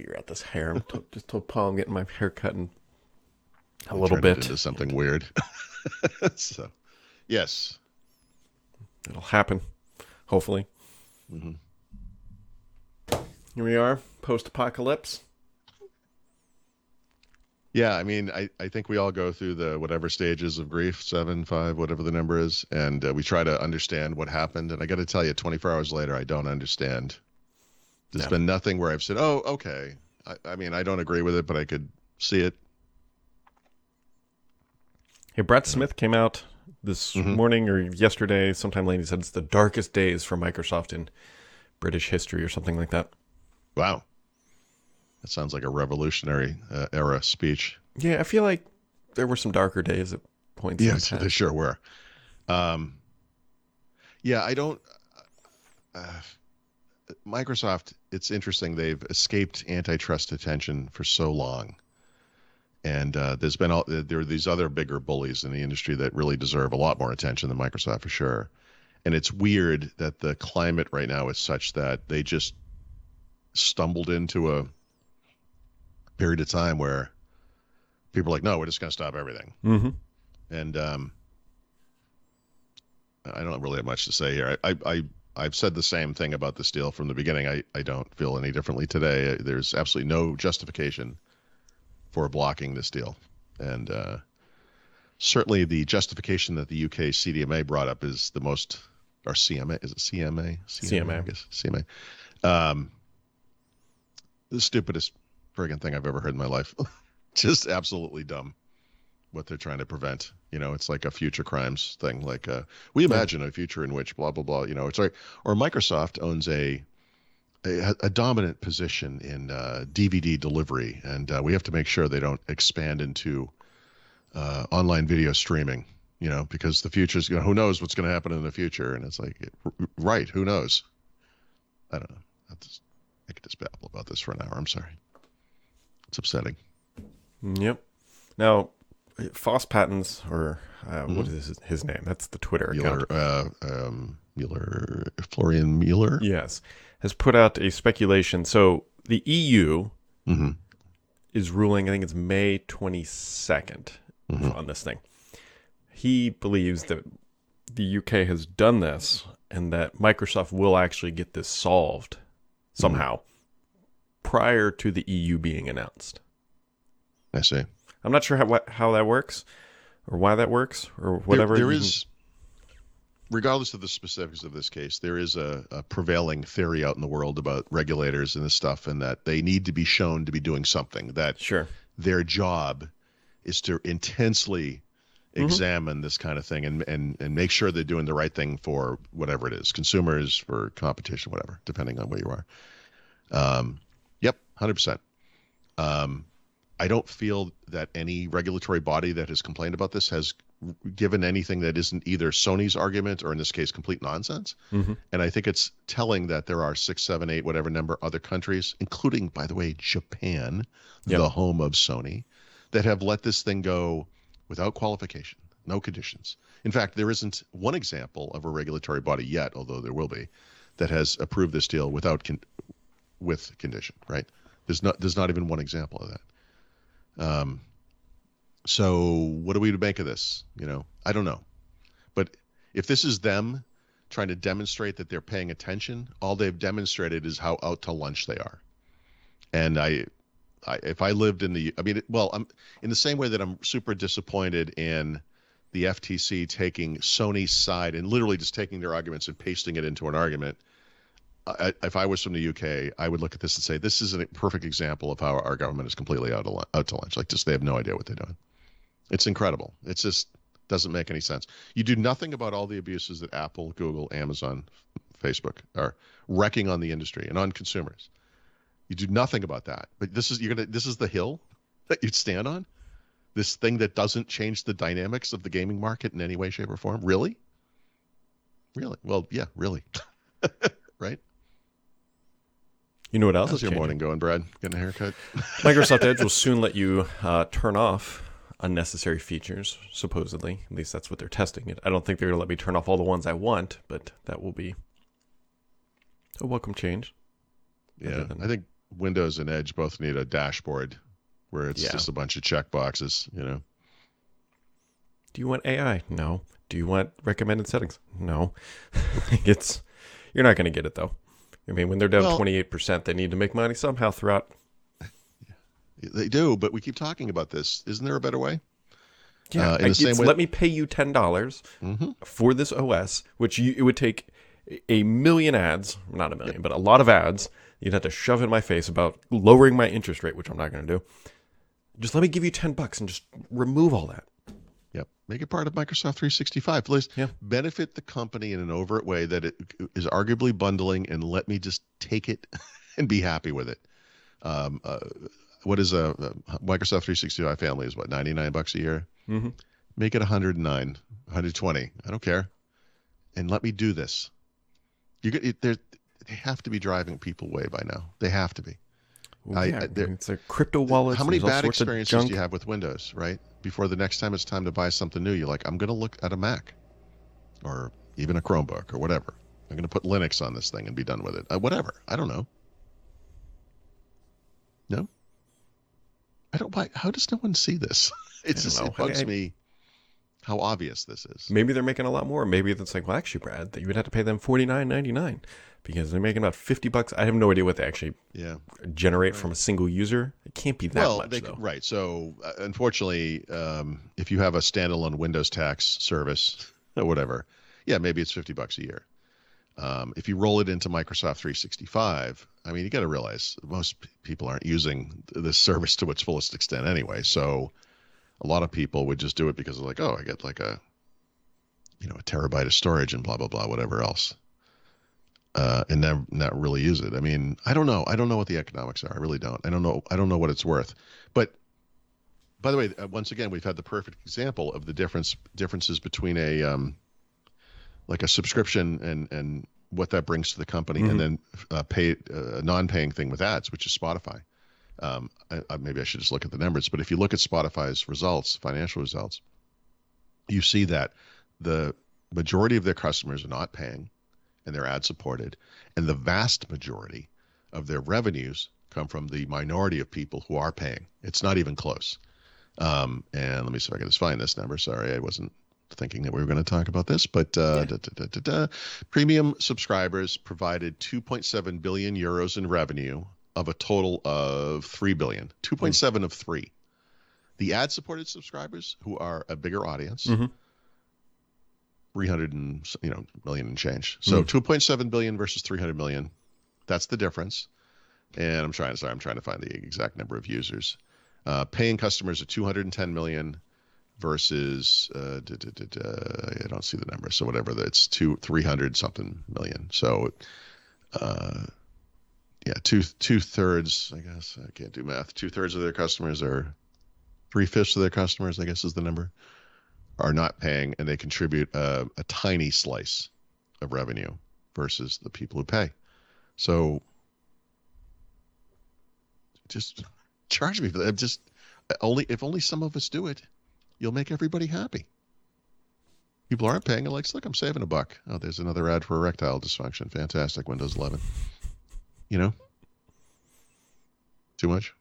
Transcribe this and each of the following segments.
figure out this hair. I'm t- just told Paul I'm getting my hair cut in a We'll little turn it bit. into something weird. so, yes, It'll happen, hopefully. Mhm. Here we are, post-apocalypse. yeah. I mean, I, I think we all go through the whatever stages of grief, seven, five, whatever the number is, and uh, we try to understand what happened. And I got to tell you, 24 hours later, I don't understand. There's No. been nothing where I've said, "Oh, okay." I, I mean, I don't agree with it, but I could see it. Hey, Brad Smith came out this Mhm. morning or yesterday, sometime late. He said it's the darkest days for Microsoft in British history or something like that. Wow, that sounds like a revolutionary uh, era speech. Yeah, I feel like there were some darker days at points. Yes, past. they sure were. Um, yeah, I don't. Uh, Microsoft. It's interesting. They've escaped antitrust attention for so long, and uh, there's been all, there are these other bigger bullies in the industry that really deserve a lot more attention than Microsoft for sure. And it's weird that the climate right now is such that they just stumbled into a period of time where people are like, no, we're just going to stop everything Mm-hmm. and um, I don't really have much to say here. I, I, I I've said the same thing about this deal from the beginning. I, I don't feel any differently today. There's absolutely no justification for blocking this deal, and uh, certainly the justification that the UK CDMA brought up is the most, or CMA is it CMA? CMA. I guess CMA. Um, the stupidest friggin' thing I've ever heard in my life. Just absolutely dumb what they're trying to prevent. You know, it's like a future crimes thing. Like uh, we imagine a future in which blah blah blah. You know, it's like or Microsoft owns a a, a dominant position in uh, DVD delivery, and uh, we have to make sure they don't expand into uh, online video streaming. You know, because the future's you know who knows what's going to happen in the future, and it's like right, who knows? I don't know. I just I could just babble about this for an hour. I'm sorry. It's upsetting. Yep. Now, FOSS Patents, or uh, what is his, his name? That's the Twitter account. Mueller, uh, um, Mueller, Florian Mueller. Yes, has put out a speculation. So the EU hmm is ruling. I think it's May twenty on this thing. He believes that the UK has done this, and that Microsoft will actually get this solved somehow prior to the EU being announced. I see. I'm not sure how how that works, or why that works, or whatever. there can- is, regardless of the specifics of this case, there is a, a prevailing theory out in the world about regulators and this stuff, and that they need to be shown to be doing something. That sure. their job is to intensely Mm-hmm. examine this kind of thing and, and and make sure they're doing the right thing for whatever it is consumers for competition whatever depending on where you are um yep 100% um i don't feel that any regulatory body that has complained about this has given anything that isn't either sony's argument or in this case complete nonsense Mhm. and i think it's telling that there are six seven eight whatever number other countries including by the way japan Yep. the home of sony that have let this thing go without qualification, no conditions. In fact, there isn't one example of a regulatory body yet, although there will be, that has approved this deal without con- with condition. Right? There's not there's not even one example of that. Um, so what are we to make of this? You know, I don't know, but if this is them trying to demonstrate that they're paying attention, all they've demonstrated is how out to lunch they are. And I, I if I lived in the, I mean, well, I'm in the same way that I'm super disappointed in the FTC taking Sony's side and literally just taking their arguments and pasting it into an argument. If I was from the UK, I would look at this and say, this is a perfect example of how our government is completely out, of, out to lunch. Like, just they have no idea what they're doing. It's incredible. It just doesn't make any sense. You do nothing about all the abuses that Apple, Google, Amazon, Facebook are wrecking on the industry and on consumers. You do nothing about that. But this is you're gonna this is the hill that you'd stand on? This thing that doesn't change the dynamics of the gaming market in any way, shape, or form? Really? Really? Well, yeah, really. right? You know what else How's is your changing? morning going, Brad? Getting a haircut? Microsoft Edge will soon let you uh, turn off unnecessary features, supposedly. At least that's what they're testing it. I don't think they're going to let me turn off all the ones I want, but that will be a welcome change. Yeah. Than- I think Windows and Edge both need a dashboard where it's Yeah. just a bunch of check boxes. You know. Do you want AI? No. Do you want recommended settings? No. it's you're not going to get it though. I mean, when they're down twenty eight percent, they need to make money somehow throughout. They do, but we keep talking about this. Isn't there a better way? Yeah, Uh, in the same way- let me pay you ten dollars Mm-hmm. for this OS, which you, it would take a million ads, not a million, but a lot of ads. You'd have to shove in my face about lowering my interest rate, which I'm not going to do. Just let me give you ten bucks and just remove all that. Make it part of Microsoft 365. Let's Yeah. benefit the company in an overt way that it is arguably bundling, and let me just take it and be happy with it. Um, uh, what is a, a Microsoft 365 family is what 99 bucks a year. Mhm. Make it 109, 120. I don't care, and let me do this. You get it, they're- have to be driving people away by now. They have to be. Well, I- yeah, I- it's a crypto wallet. How many bad experiences do you have with Windows, right? Before the next time it's time to buy something new, you're like, I'm going to look at a Mac or even a Chromebook or whatever. I'm going to put Linux on this thing and be done with it. Uh, whatever. I don't know. No? I don't why how does no one see this? It's don't just it bugs I- I- me how obvious this is. Maybe they're making a lot more. Maybe it's like, well, actually, Brad, that you would have to pay them forty nine ninety nine because they're making about fifty bucks. I have no idea what they actually Yeah. generate from a single user. It can't be that well, much they, though. right. So, uh, unfortunately, um, if you have a standalone Windows tax service or whatever, yeah, maybe it's fifty bucks a year. Um, if you roll it into Microsoft 365, I mean, you got to realize most people aren't using this service to its fullest extent anyway. So, a lot of people would just do it because they're like, oh, I get like a, you know, a terabyte of storage and blah blah blah, whatever else, uh, and then not really use it. I mean, I don't know. I don't know what the economics are. I really don't. I don't know. I don't know what it's worth. But by the way, uh, once again, we've had the perfect example of the difference differences between a um, like a subscription and and what that brings to the company, and then uh, pay uh, a non-paying thing with ads, which is Spotify. Um, I, I, maybe I should just look at the numbers, but if you look at Spotify's results, financial results, you see that the majority of their customers are not paying, and they're ad supported, and the vast majority of their revenues come from the minority of people who are paying. It's not even close. Um, and let me see if I can just find this number. Sorry, I wasn't thinking that we were going to talk about this, but uh, da, da, da, da. premium subscribers provided 2.7 billion euros in revenue of a total of 3 billion. 2.7 of 3. The ad-supported subscribers, who are a bigger audience, Mhm. 300 and you know million and change. So 2.7 billion versus 300 million. That's the difference. And I'm trying. Sorry, I'm trying to find the exact number of users. Uh, paying customers are 210 million versus uh, da, da, da, I don't see the number. So whatever that's two 300 something million. So uh, yeah, two two thirds. I guess I can't do math. Two thirds of their customers are three fifths of their customers. I guess is the number are not paying, and they contribute a, a tiny slice of revenue versus the people who pay. So just charge me for that. Just only if only some of us do it, you'll make everybody happy. People aren't paying. They're like, look, I'm saving a buck. Oh, there's another ad for erectile dysfunction. Fantastic. Windows 11. You know, too much.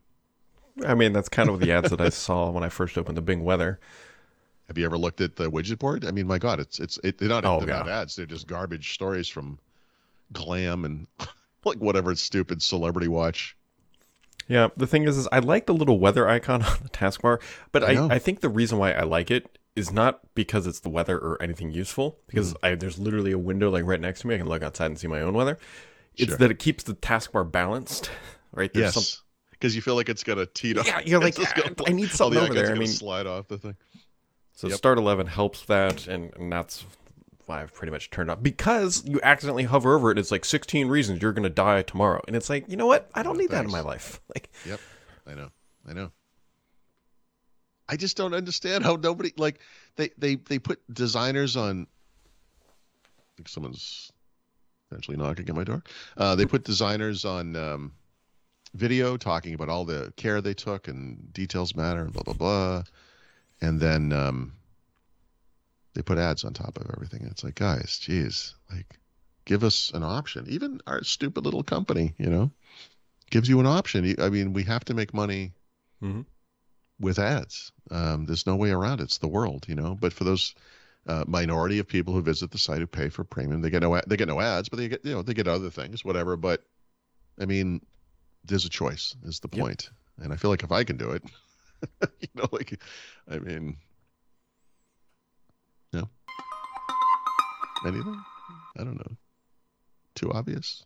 I mean, that's kind of the ads that I saw when I first opened the Bing Weather. Have you ever looked at the widget board? I mean, my God, it's it's it, they're not, Oh, they're not ads. They're just garbage stories from Glam and like whatever stupid celebrity watch. Yeah, the thing is, is I like the little weather icon on the taskbar, but I I. I, think the reason why I like it is not because it's the weather or anything useful, because Mm-hmm. I, there's literally a window like right next to me. I can look outside and see my own weather. It's Sure. that it keeps the taskbar balanced, right? There's yes, because you feel like it's gonna teet off. Yeah, you're like, It's just "Ah, gonna- I need something the over there." I gonna mean- slide off the thing. So Yep. Start 11 helps that, and, and that's why I've pretty much turned off. Because you accidentally hover over it, it's like 16 reasons you're going to die tomorrow. And it's like, you know what? I don't need that in my life. Like, Yep, I know, I know. I just don't understand how nobody like they they they put designers on. I think someone's eventually knocking at my door. Uh, they put designers on um, video talking about all the care they took and details matter and blah blah blah, and then um, they put ads on top of everything. And it's like, guys, geez, like give us an option. Even our stupid little company, you know. gives you an option. I mean, we have to make money Mhm. with ads. Um, there's no way around it. It's the world, you know. But for those uh, minority of people who visit the site who pay for premium, they get no they get no ads, but they get you know they get other things, whatever. But I mean, there's a choice. Is the Yep. point. And I feel like if I can do it, you know, like, I mean, no, anything. I don't know. Too obvious.